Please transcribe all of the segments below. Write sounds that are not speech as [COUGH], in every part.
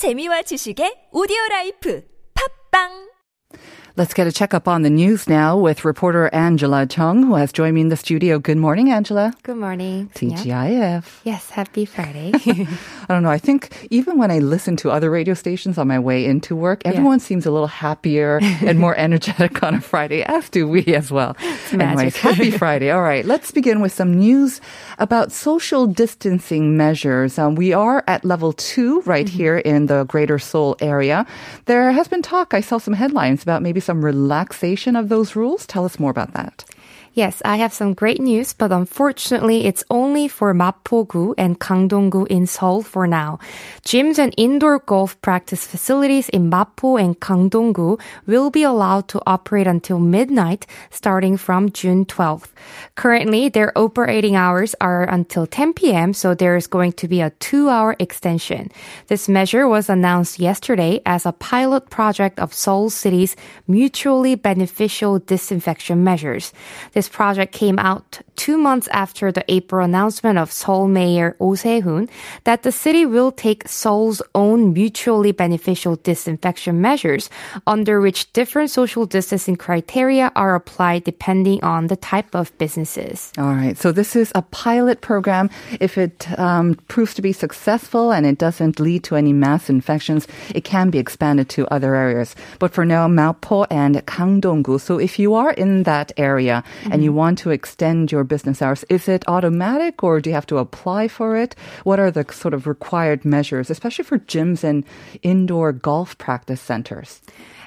재미와 지식의 오디오 라이프. 팝빵 Let's get a checkup on the news now with reporter Angela Chung, who has joined me in the studio. Good morning, Angela. Good morning. TGIF. Yes, happy Friday. [LAUGHS] I don't know. I think even when I listen to other radio stations on my way into work, everyone seems a little happier and more [LAUGHS] energetic on a Friday, as do we as well. Anyways, happy [LAUGHS] Friday. All right, let's begin with some news about social distancing measures. Um, we are at level two right Mm-hmm. here in the greater Seoul area. There has been talk, I saw some headlines about maybe some relaxation of those rules. Tell us more about that. Yes, I have some great news, but unfortunately, it's only for Mapogu and Gangdong-gu in Seoul for now. Gyms and indoor golf practice facilities in Mapo and Gangdong-gu will be allowed to operate until midnight starting from June 12th. Currently, their operating hours are until 10 p.m., so there is going to be a two-hour extension. This measure was announced yesterday as a pilot project of Seoul City's mutually beneficial disinfection measures. This project came out two months after the April announcement of Seoul Mayor Oh Se-hoon that the city will take Seoul's own mutually beneficial disinfection measures, under which different social distancing criteria are applied depending on the type of businesses. All right. So this is a pilot program. If it um, proves to be successful and it doesn't lead to any mass infections, it can be expanded to other areas. But for now, Mapo and Gangdong-gu. So if you are in that area and you want to extend your business hours, is it automatic or do you have to apply for it? What are the sort of required measures, especially for gyms and indoor golf practice centers?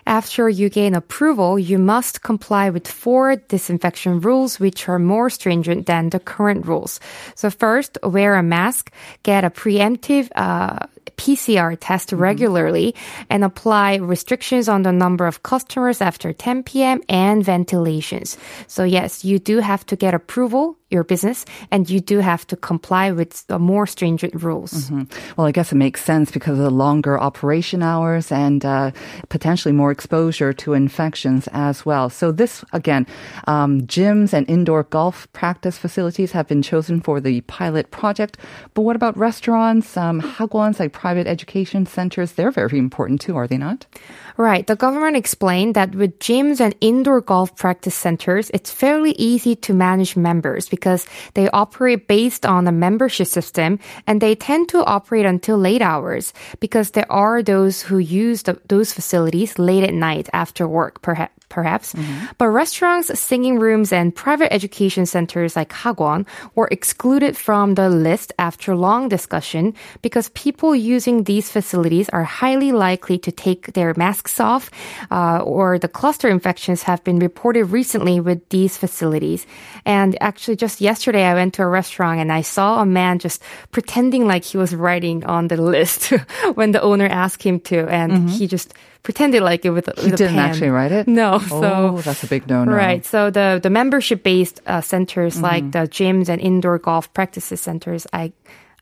After you gain approval, you must comply with four disinfection rules, which are more stringent than the current rules. So first, wear a mask, get a preemptive uh, PCR test regularly, and apply restrictions on the number of customers after 10 p.m. and ventilations. So yes, you do have to get approval, your business, and you do have to comply with the more stringent rules. Well, I guess it makes sense because of the longer operation hours and uh, potentially more exposure to infections as well. So this, again, um, gyms and indoor golf practice facilities have been chosen for the pilot project. But what about restaurants, um, hagwons, like private education centers? They're very important too, are they not? Right. The government explained that with gyms and indoor golf practice centers, it's fairly easy to manage members because they operate based on a membership system and they tend to operate until late hours because there are those who use the, those facilities late at night after work, perhaps. Perhaps, but restaurants, singing rooms, and private education centers like Hagwon were excluded from the list after long discussion because people using these facilities are highly likely to take their masks off, uh, or the cluster infections have been reported recently with these facilities. And actually, just yesterday, I went to a restaurant and I saw a man just pretending like he was writing on the list [LAUGHS] when the owner asked him to, and he just pretended like it with, a- He didn't pen. actually write it? No, Oh, so that's a big no-no. Right. So the the membership based uh, centers Mm-hmm. like the gyms and indoor golf practices centers, I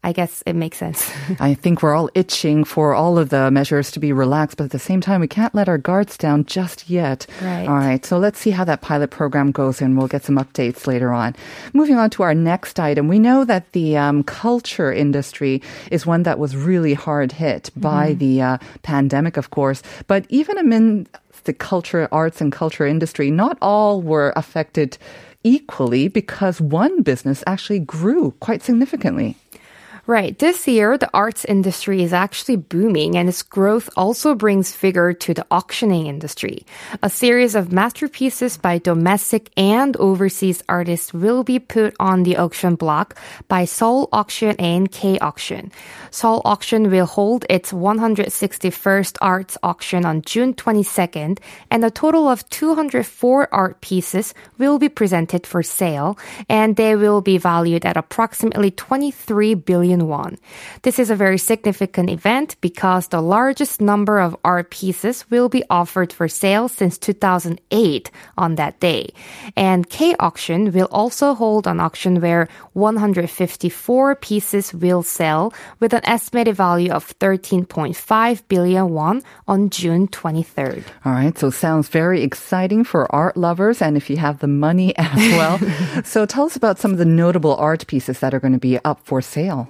I guess it makes sense. [LAUGHS] I think we're all itching for all of the measures to be relaxed, but at the same time, we can't let our guards down just yet. Right. All right. So let's see how that pilot program goes, and we'll get some updates later on. Moving on to our next item, we know that the um, culture industry is one that was really hard hit by the uh, pandemic, of course. But even amid the culture, arts, and culture industry, not all were affected equally because one business actually grew quite significantly. Right. This year, the arts industry is actually booming and its growth also brings vigor to the auctioning industry. A series of masterpieces by domestic and overseas artists will be put on the auction block by Seoul Auction and K Auction. Seoul Auction will hold its 161st arts auction on June 22nd and a total of 204 art pieces will be presented for sale and they will be valued at approximately 23 billion won. This is a very significant event because the largest number of art pieces will be offered for sale since 2008 on that day. And K Auction will also hold an auction where 154 pieces will sell with an estimated value of 13.5 billion won on June 23rd. All right, so sounds very exciting for art lovers and if you have the money [LAUGHS] as well. [LAUGHS] so tell us about some of the notable art pieces that are going to be up for sale.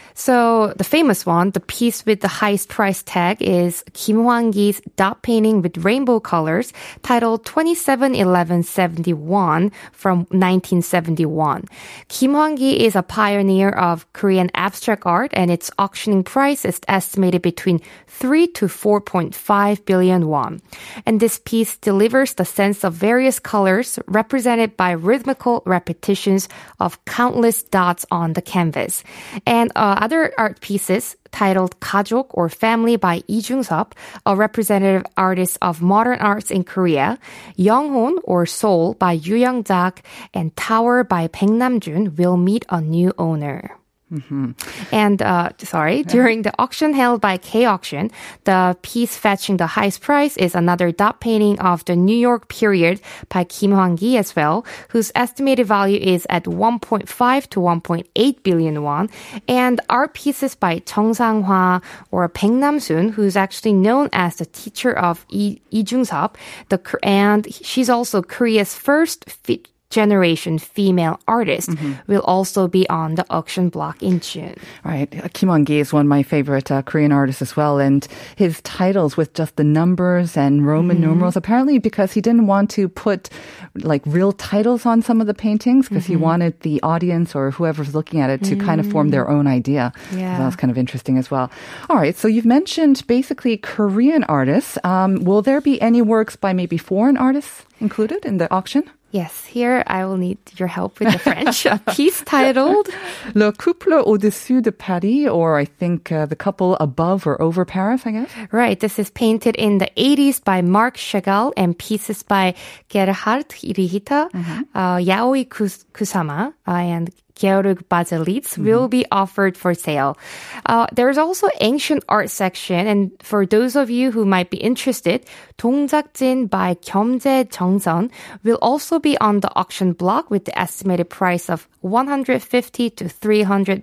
So the famous one, the piece with the highest price tag is Kim Hwang-gi's dot painting with rainbow colors titled 271171 from 1971. Kim Hwang-gi is a pioneer of Korean abstract art and its auctioning price is estimated between 3 to 4.5 billion won. And this piece delivers the sense of various colors represented by rhythmical repetitions of countless dots on the canvas. And uh, other art pieces titled 가족 or Family by Lee Jung-sup, a representative artist of modern arts in Korea, Younghon or Soul by Yoo Young-kuk, and Tower by Baek Nam-jun will meet a new owner. Mm-hmm. And uh, sorry, during the auction held by K Auction, the piece fetching the highest price is another dot painting of the New York period by Kim Hwang-gi as well, whose estimated value is at 1.5 to 1.8 billion won. And art pieces by Chung Sang-hwa or Baek Nam-sun, who's actually known as the teacher of Lee, Lee Jung-sup, the and she's also Korea's first fit generation female artist mm-hmm. will also be on the auction block in June. Right. Kim Hwang-gi is one of my favorite uh, Korean artists as well. And his titles with just the numbers and Roman mm-hmm. numerals, apparently because he didn't want to put like real titles on some of the paintings because mm-hmm. he wanted the audience or whoever's looking at it to kind of form their own idea. Yeah. So that's kind of interesting as well. All right. So you've mentioned basically Korean artists. Um, will there be any works by maybe foreign artists included in the auction? Yes, here I will need your help with the French. a piece titled Le couple au-dessus de Paris, or I think uh, the couple above or over Paris, I guess. Right. This is painted in the 80s by Marc Chagall and pieces by Gerhard Richter, mm-hmm. uh, Yayoi Kusama, uh, and Georg Baselitz mm-hmm. will be offered for sale. Uh, there's also ancient art section, and for those of you who might be interested, 동작진 by 겸재 정선 will also be on the auction block with the estimated price of 150 to 300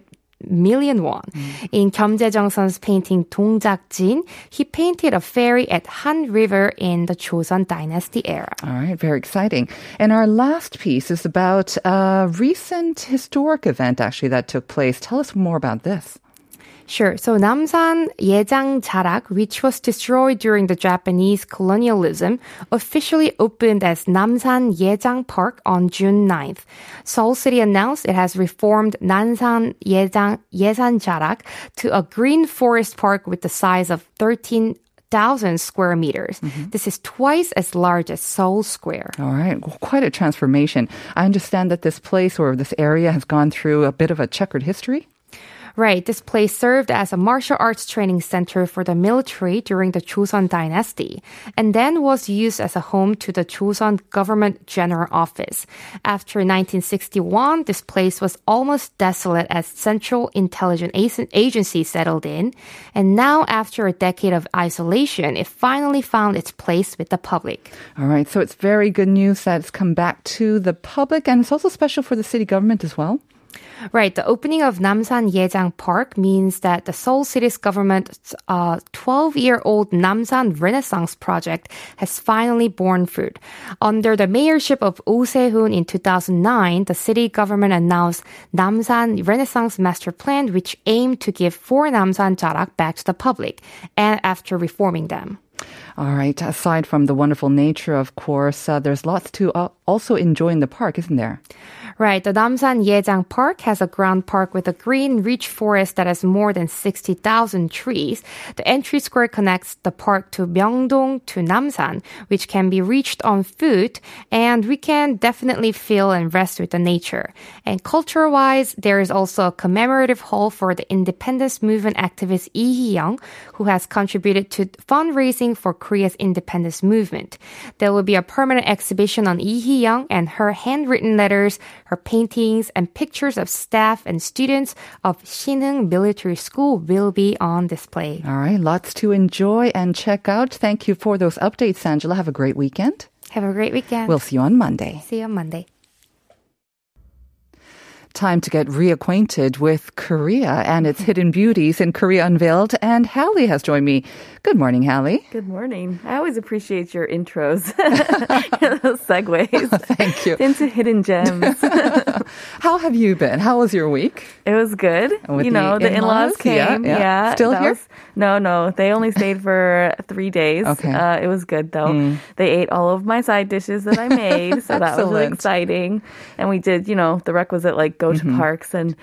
million won. Mm. In Kim Jae-jung-sun's painting 동작진, he painted a ferry at Han River in the Joseon Dynasty era. All right, very exciting. And our last piece is about a recent historic event, actually, that took place. Tell us more about this. Sure. So Namsan Yejang Jarak, which was destroyed during the Japanese colonialism, officially opened as Namsan Yejang Park on June 9th. Seoul City announced it has reformed Namsan Yejang Yesan Jarak to a green forest park with the size of 13 thousand square meters. Mm-hmm. This is twice as large as Seoul Square. All right, well, quite a transformation. I understand that this place or this area has gone through a bit of a checkered history. Right. This place served as a martial arts training center for the military during the Joseon dynasty and then was used as a home to the Joseon government general office. After 1961, this place was almost desolate as Central Intelligence Agency settled in. And now, after a decade of isolation, it finally found its place with the public. All right. So it's very good news that it's come back to the public and it's also special for the city government as well. Right. The opening of Namsan Yejang Park means that the Seoul city's government's 12-year-old uh, Namsan Renaissance project has finally borne fruit. Under the mayorship of Oh Se-hoon in 2009, the city government announced Namsan Renaissance Master Plan, which aimed to give four Namsan Jarak back to the public, and after reforming them. All right. Aside from the wonderful nature, of course, uh, there's lots to uh, also enjoy in the park, isn't there? Right. The Namsan Yejang Park has a ground park with a green rich forest that has more than 60,000 trees. The entry square connects the park to Myeongdong to Namsan, which can be reached on foot, and we can definitely feel and rest with the nature. And culture-wise, there is also a commemorative hall for the independence movement activist Lee Hee-young, who has contributed to fundraising for Korea's independence movement. There will be a permanent exhibition on Lee Hee-young and her handwritten letters, her paintings, and pictures of staff and students of Shinheung Military School will be on display. All right, lots to enjoy and check out. Thank you for those updates, Angela. Have a great weekend. Have a great weekend. We'll see you on Monday. See you on Monday. Time to get reacquainted with Korea and its hidden beauties in Korea Unveiled. And Hallie has joined me. Good morning, Hallie. Good morning. I always appreciate your intros, [LAUGHS] those segues. [LAUGHS] Thank you. Into hidden gems. [LAUGHS] How have you been? How was your week? It was good. You know, the in-laws, in-laws? Yeah, came. yeah. Still here? was- no, no. They only stayed for three days. Okay. Mm. Uh, it was good though. They ate all of my side dishes that I made, so that was really exciting. And we did, you know, the requisite like go to mm-hmm. parks and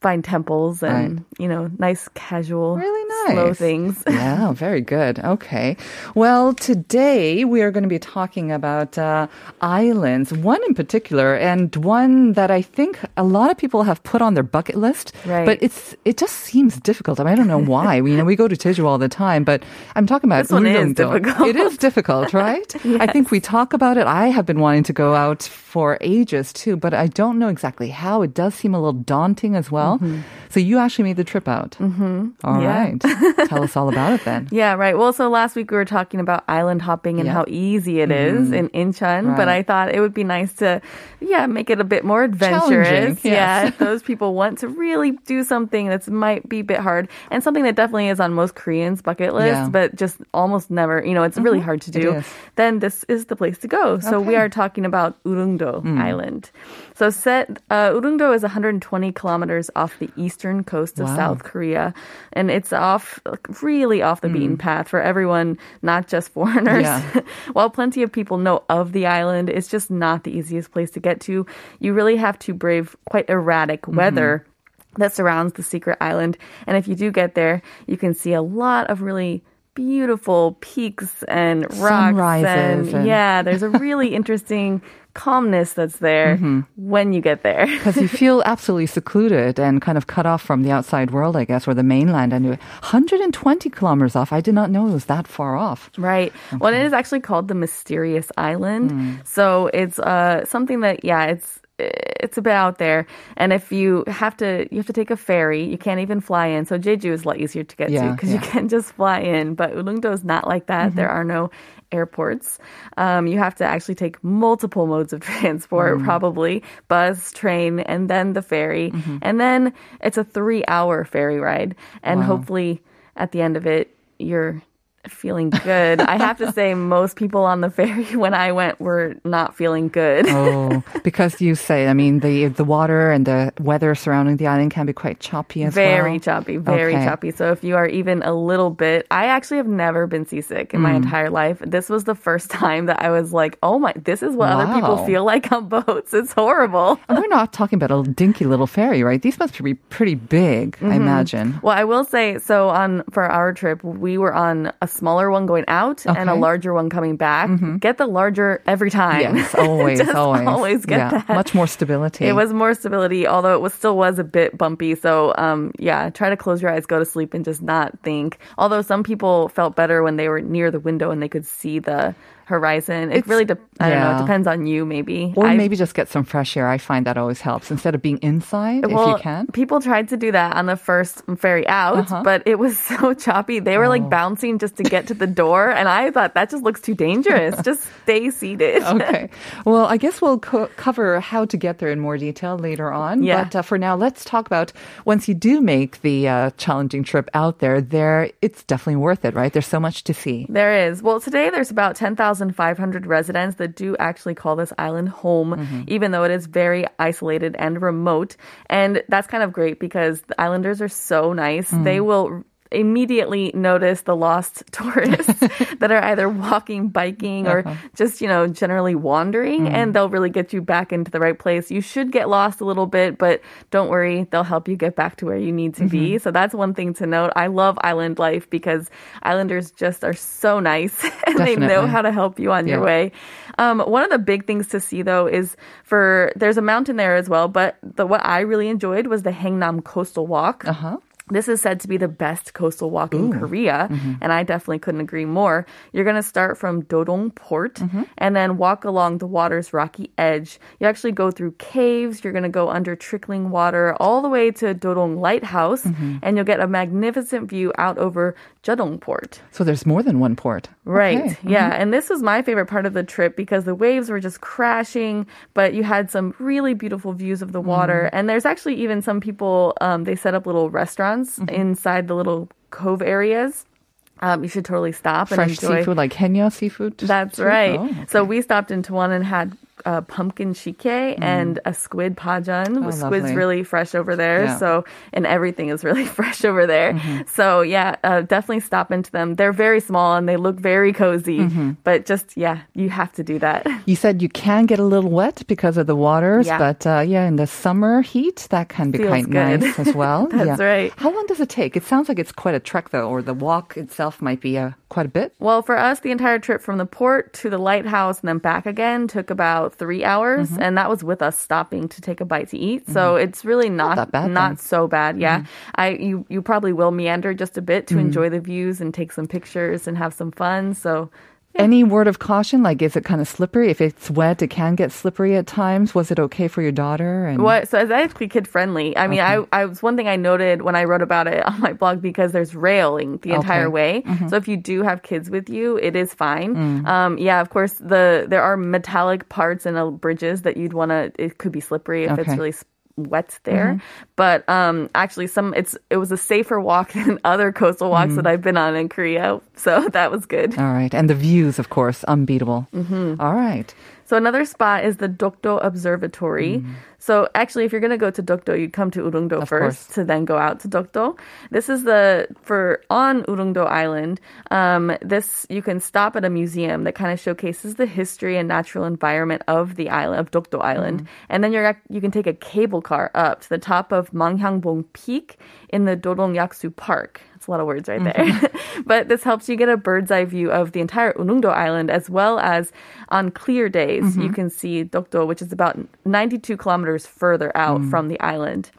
find temples and. Right. you know, nice casual, Really slow nice. things. [LAUGHS] yeah, very good. Okay. Well, today we are going to be talking about uh, islands, one in particular, and one that I think a lot of people have put on their bucket list. Right. But it's it just seems difficult. I, mean, I don't know why. we, you know, we go to Jeju all the time, but I'm talking about This one is difficult. It is difficult, [LAUGHS] right? I think we talk about it. I have been wanting to go out for ages too, but I don't know exactly how. It does seem a little daunting as well. So you actually made the trip out. Mm-hmm. All Yeah. right. Tell us all about it then. [LAUGHS] Yeah, right. Well, so last week we were talking about island hopping and Yeah. how easy it is in Incheon, but I thought it would be nice to, yeah, make it a bit more adventurous. Yes. Yeah, if [LAUGHS] those people want to really do something that's might be a bit hard and something that definitely is on most Koreans' bucket list, Yeah. but just almost never, you know, it's really hard to do. Then this is the place to go. So we are talking about Ulleungdo Island. So set uh, Ulleungdo is 120 kilometers off the eastern coast of Wow. South Korea, and it's off really off the beaten mm. path for everyone, not just [LAUGHS] foreigners. Yeah. [LAUGHS] While plenty of people know of the island, it's just not the easiest place to get to. You really have to brave quite erratic mm-hmm. weather. That surrounds the secret island. And if you do get there, you can see a lot of really beautiful peaks and rocks. Sunrises And, and- yeah, there's a really [LAUGHS] interesting calmness that's there Mm-hmm. when you get there. Because you feel absolutely secluded and kind of cut off from the outside world, I guess, or the mainland. And you're 120 kilometers off. I did not know it was that far off. Right. Well, it is actually called the Mysterious Island. Hmm. So it's uh, something that, yeah, it's it's a bit out there. And if you have to, you have to take a ferry. You can't even fly in. So Jeju is a lot easier to get to Yeah, because you can just fly in. But Ulleungdo is not like that. There mm-hmm. are no airports. Um, you have to actually take multiple modes of [LAUGHS] transport, mm. probably bus, train, and then the ferry. Mm-hmm. And then it's a three-hour ferry ride. And hopefully, at the end of it, you're feeling good. I have to [LAUGHS] say, most people on the ferry [LAUGHS] when I went were not feeling good. Oh, [LAUGHS] because you say, I mean, the the water and the weather surrounding the island can be quite choppy as very well. choppy, very Okay. choppy. So if you are even a little bit, I actually have never been seasick in my Mm. entire life. This was the first time that I was like, oh my, this is what other people feel like on boats. It's horrible. And we're not talking about a dinky little ferry, right? These must be pretty big, I Mm-hmm. imagine. Well, I will say, so on for our trip, we were on a smaller one going out and a Mm-hmm. larger one coming back. Get the larger every time. Yes, [LAUGHS] always, always. always get yeah, that. much more stability. It was more stability, although it was still was a bit bumpy. So, um, yeah, try to close your eyes, go to sleep, and just not think. Although some people felt better when they were near the window and they could see the horizon. It It's- really, de- I don't know, it depends on you, maybe. Or I- maybe just get some fresh air. I find that always helps instead of being inside if you can. people tried to do that on the first ferry out, Uh-huh. but it was [LAUGHS] so choppy. They were Oh. like bouncing just to get to the door, and I thought that just looks too dangerous. [LAUGHS] just stay seated. okay. [LAUGHS] Well, I guess we'll co- cover how to get there in more detail later on. Yeah. But uh, for now, let's talk about once you do make the uh, challenging trip out there, there it's definitely worth it, right? There's so much to see. There is. Well, today there's about 10,500 residents that do actually call this island home, Mm-hmm. even though it is very isolated and remote. And that's kind of great because the islanders are so nice. Mm. They will immediately notice the lost [LAUGHS] tourists [LAUGHS] that are either walking, biking, or Uh-huh. just, you know, generally wandering, Mm. and they'll really get you back into the right place. You should get lost a little bit, but don't worry, they'll help you get back to where you need to be. Mm-hmm. So that's one thing to note. I love island life because islanders just are so nice [LAUGHS] and they know how to help you on your way. Um, one of the big things to see though is for there's a mountain there as well, but the what I really enjoyed was the Haengnam Coastal Walk. Uh huh. This is said to be the best coastal walk in Korea, mm-hmm. and I definitely couldn't agree more. You're going to start from Dodong Port mm-hmm. and then walk along the water's rocky edge. You actually go through caves, you're going to go under trickling water all the way to Dodong Lighthouse, mm-hmm. and you'll get a magnificent view out over Jeodong Port. So there's more than one port. Right. Okay. Yeah. And this was my favorite part of the trip because the waves were just crashing, but you had some really beautiful views of the water. And there's actually even some people, um, they set up little restaurants inside the little cove areas. Um, you should totally stop and Fresh enjoy. seafood, like Kenya seafood. That's right. Oh, So we stopped into one and had uh, pumpkin shike and a squid pajeon. Oh, Squid's lovely. really fresh over there. Yeah. So, and everything is really [LAUGHS] fresh over there. So, yeah, uh, definitely stop into them. They're very small and they look very cozy, but just, yeah, you have to do that. [LAUGHS] You said you can get a little wet because of the waters, Yeah. but uh, yeah, in the summer heat, that can be Feels quite good. nice as well. [LAUGHS] That's yeah. right. How long does it take? It sounds like it's quite a trek, though, or the walk itself might be uh, quite a bit. Well, for us, the entire trip from the port to the lighthouse and then back again took about three hours, Mm-hmm. and that was with us stopping to take a bite to eat. So it's really not that bad not. Mm-hmm. so bad. Yeah, I you you probably will meander just a bit to enjoy the views and take some pictures and have some fun. So Any word of caution? Like, is it kind of slippery? If it's wet, it can get slippery at times. Was it okay for your daughter? And What? So it's actually kid friendly. I mean, I, I was one thing I noted when I wrote about it on my blog because there's railing the entire Okay. way. So if you do have kids with you, it is fine. Um, yeah, of course, the there are metallic parts in uh, bridges that you'd want to. It could be slippery if it's really. s- wet there but um actually some it's it was a safer walk [LAUGHS] than other coastal walks that i've been on in korea so [LAUGHS] that was good All right. And the views, of course, unbeatable. Mm-hmm. All right. So another spot is the Dokdo Observatory. So actually, if you're going to go to Dokdo, you'd come to Ulleungdo Of first course. to then go out to Dokdo. This is the for on Ulleungdo Island. Um, this you can stop at a museum that kind of showcases the history and natural environment of the island of Dokdo Island, mm-hmm. and then you're you can take a cable car up to the top of Manghyangbong Peak in the Dodong Yaksu Park. That's a lot of words right there. Mm-hmm. [LAUGHS] but this helps you get a bird's eye view of the entire Ulleungdo Island as well as on clear days mm-hmm. you can see Dokdo, which is about 92 kilometers further out mm. from the island.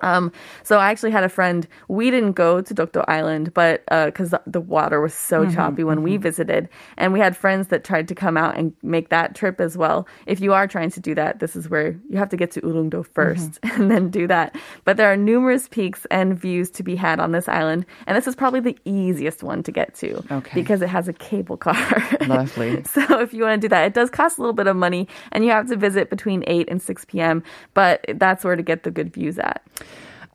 Um, so I actually had a friend. We didn't go to Dokdo Island, but uh, because the, the water was so mm-hmm, choppy when we mm-hmm. visited, and we had friends that tried to come out and make that trip as well. If you are trying to do that, this is where you have to get to Ulleungdo mm-hmm. 1st [LAUGHS] and then do that. But there are numerous peaks and views to be had on this island, and this is probably the easiest one to get to Okay. because it has a cable car. [LAUGHS] Lovely. So if you want to do that, it does cost a little bit of money and you have to visit between 8 and 6 p.m., but that's where to get the good views at.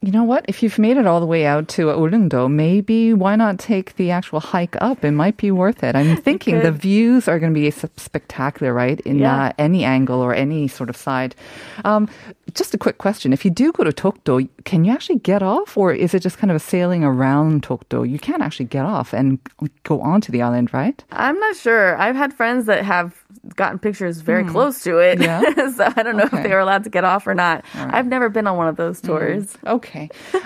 You know what? If you've made it all the way out to Ulleungdo, maybe why not take the actual hike up? It might be worth it. I'm [LAUGHS] thinking the views are going to be spectacular, right? In Yeah. uh, any angle or any sort of side. Um, just a quick question. If you do go to Dokdo, can you actually get off or is it just kind of a sailing around Dokdo? You can't actually get off and go onto the island, right? I'm not sure. I've had friends that have gotten pictures very close to it. Hmm. Yeah? [LAUGHS] so I don't know Okay. if they were allowed to get off or not. I've never been on one of those tours. Okay.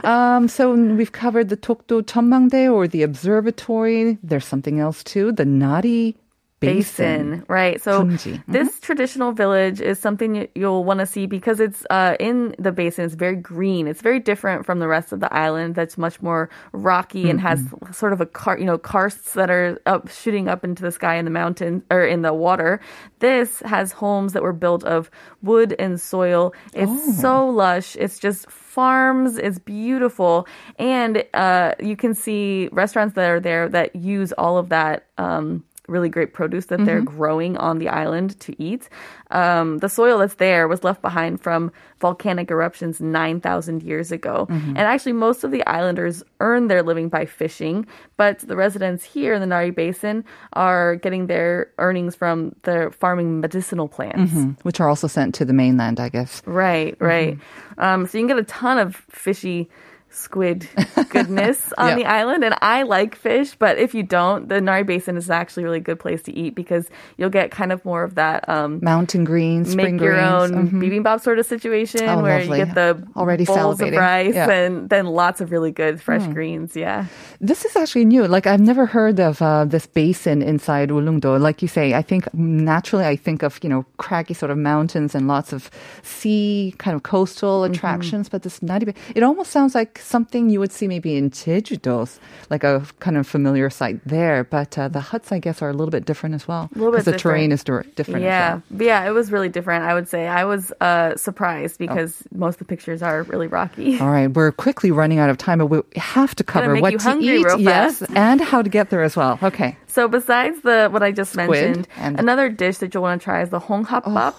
Um, so we've covered the Dokdo Jeonmangdae or the observatory. There's something else too, the Nari Basin. right? So Tunji. this traditional village is something you- you'll want to see because it's uh, in the basin. It's very green. It's very different from the rest of the island. That's much more rocky and has sort of a car, you know, karsts that are up shooting up into the sky in the mountain or in the water. This has homes that were built of wood and soil. It's so lush. It's just farms. It's beautiful, and uh, you can see restaurants that are there that use all of that. Um, really great produce that they're growing on the island to eat. Um, the soil that's there was left behind from volcanic eruptions 9,000 years ago. And actually, most of the islanders earn their living by fishing, but the residents here in the Nari Basin are getting their earnings from their farming medicinal plants. which are also sent to the mainland, I guess. Right, right. Um, so you can get a ton of fishy squid [LAUGHS] goodness on Yeah. the island. And I like fish, but if you don't, the Nari Basin is actually a really good place to eat because you'll get kind of more of that um, Mountain greens, spring make your greens. own Mhm. bibimbap sort of situation Oh, where lovely. you get the Already bowls of rice Yeah. And then lots of really good fresh greens. Yeah. This is actually new. Like I've never heard of uh, this basin inside Ulleungdo. Like you say, I think naturally I think of you know craggy sort of mountains and lots of sea kind of coastal Mm-hmm. attractions. But this Nari, it almost sounds like something you would see maybe in Jeju-do, like a kind of familiar sight there. But uh, the huts, I guess, are a little bit different as well. A little bit Because the terrain is different. Yeah, well. But yeah, it was really different. I would say I was uh, surprised because most of the pictures are really rocky. [LAUGHS] All right, we're quickly running out of time, but we have to cover what you to eat, yes, and how to get there as well. Okay. So besides the what I just mentioned, and- another dish that you'll want to try is the honghapbap.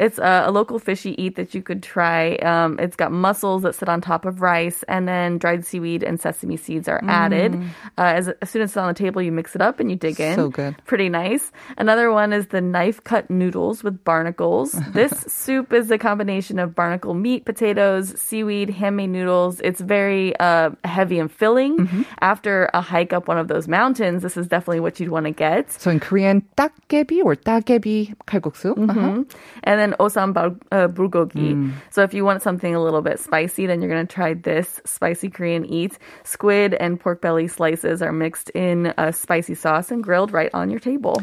It's a, a local fish you eat that you could try. Um, it's got mussels that sit on top of rice, and then dried seaweed and sesame seeds are added. Uh, as, as soon as it's on the table, you mix it up and you dig in. So good. Pretty nice. Another one is the knife cut noodles with barnacles. [LAUGHS] this soup is a combination of barnacle meat, potatoes, seaweed, handmade noodles. It's very uh, heavy and filling. After a hike up one of those mountains, this is definitely what you'd want to get. So in Korean, takgebi or takgebi kalguksu. Mm-hmm. Uh-huh. And then osam uh, bulgogi. Mm. So if you want something a little bit spicy, then you're going to try this spicy Korean eat. Squid and pork belly slices are mixed in a spicy sauce and grilled right on your table.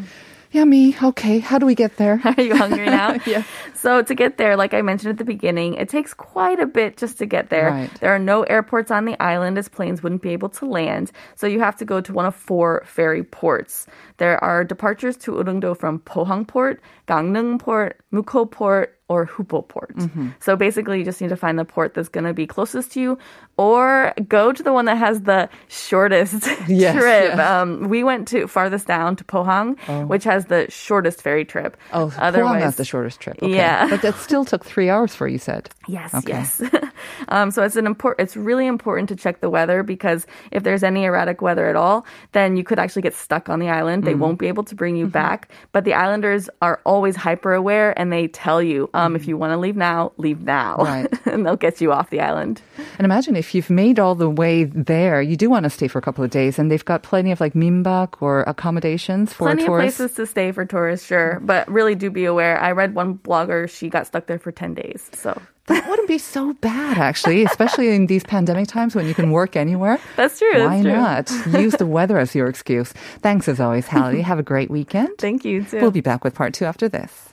Yummy. Okay, how do we get there? [LAUGHS] Are you hungry now? [LAUGHS] yeah. So to get there, like I mentioned at the beginning, it takes quite a bit just to get there. Right. There are no airports on the island as planes wouldn't be able to land. So you have to go to one of four ferry ports. There are departures to Ulleungdo from Pohang Port, Gangneung Port, Mukho Port, or Hupo Port. Mm-hmm. So basically, you just need to find the port that's going to be closest to you, or go to the one that has the shortest [LAUGHS] Yes, trip. yes. Um, we went to farthest down to Pohang, which has the shortest ferry trip. Oh, Pohang has the shortest trip. Okay. Yeah. But that still took three hours for you said. [LAUGHS] Yes, Okay. yes. [LAUGHS] um, so it's an important. It's really important to check the weather because if there's any erratic weather at all, then you could actually get stuck on the island. They won't be able to bring Mm-hmm. you back. But the islanders are always hyper aware, and they tell you um, Mm. if you want to leave now, leave now, Right. [LAUGHS] and they'll get you off the island. And imagine if you've made all the way there, you do want to stay for a couple of days, and they've got plenty of like minbak or accommodations for Plenty of tourists. places to stay for tourists, sure, but really do be aware. I read one blogger; she got stuck there for ten days. So [LAUGHS] That wouldn't be so bad, actually, especially in these pandemic times when you can work anywhere. [LAUGHS] that's true. Why that's true. not use the weather as your excuse? Thanks as always, Hallie. Have a great weekend. Thank you too. We'll be back with part two after this.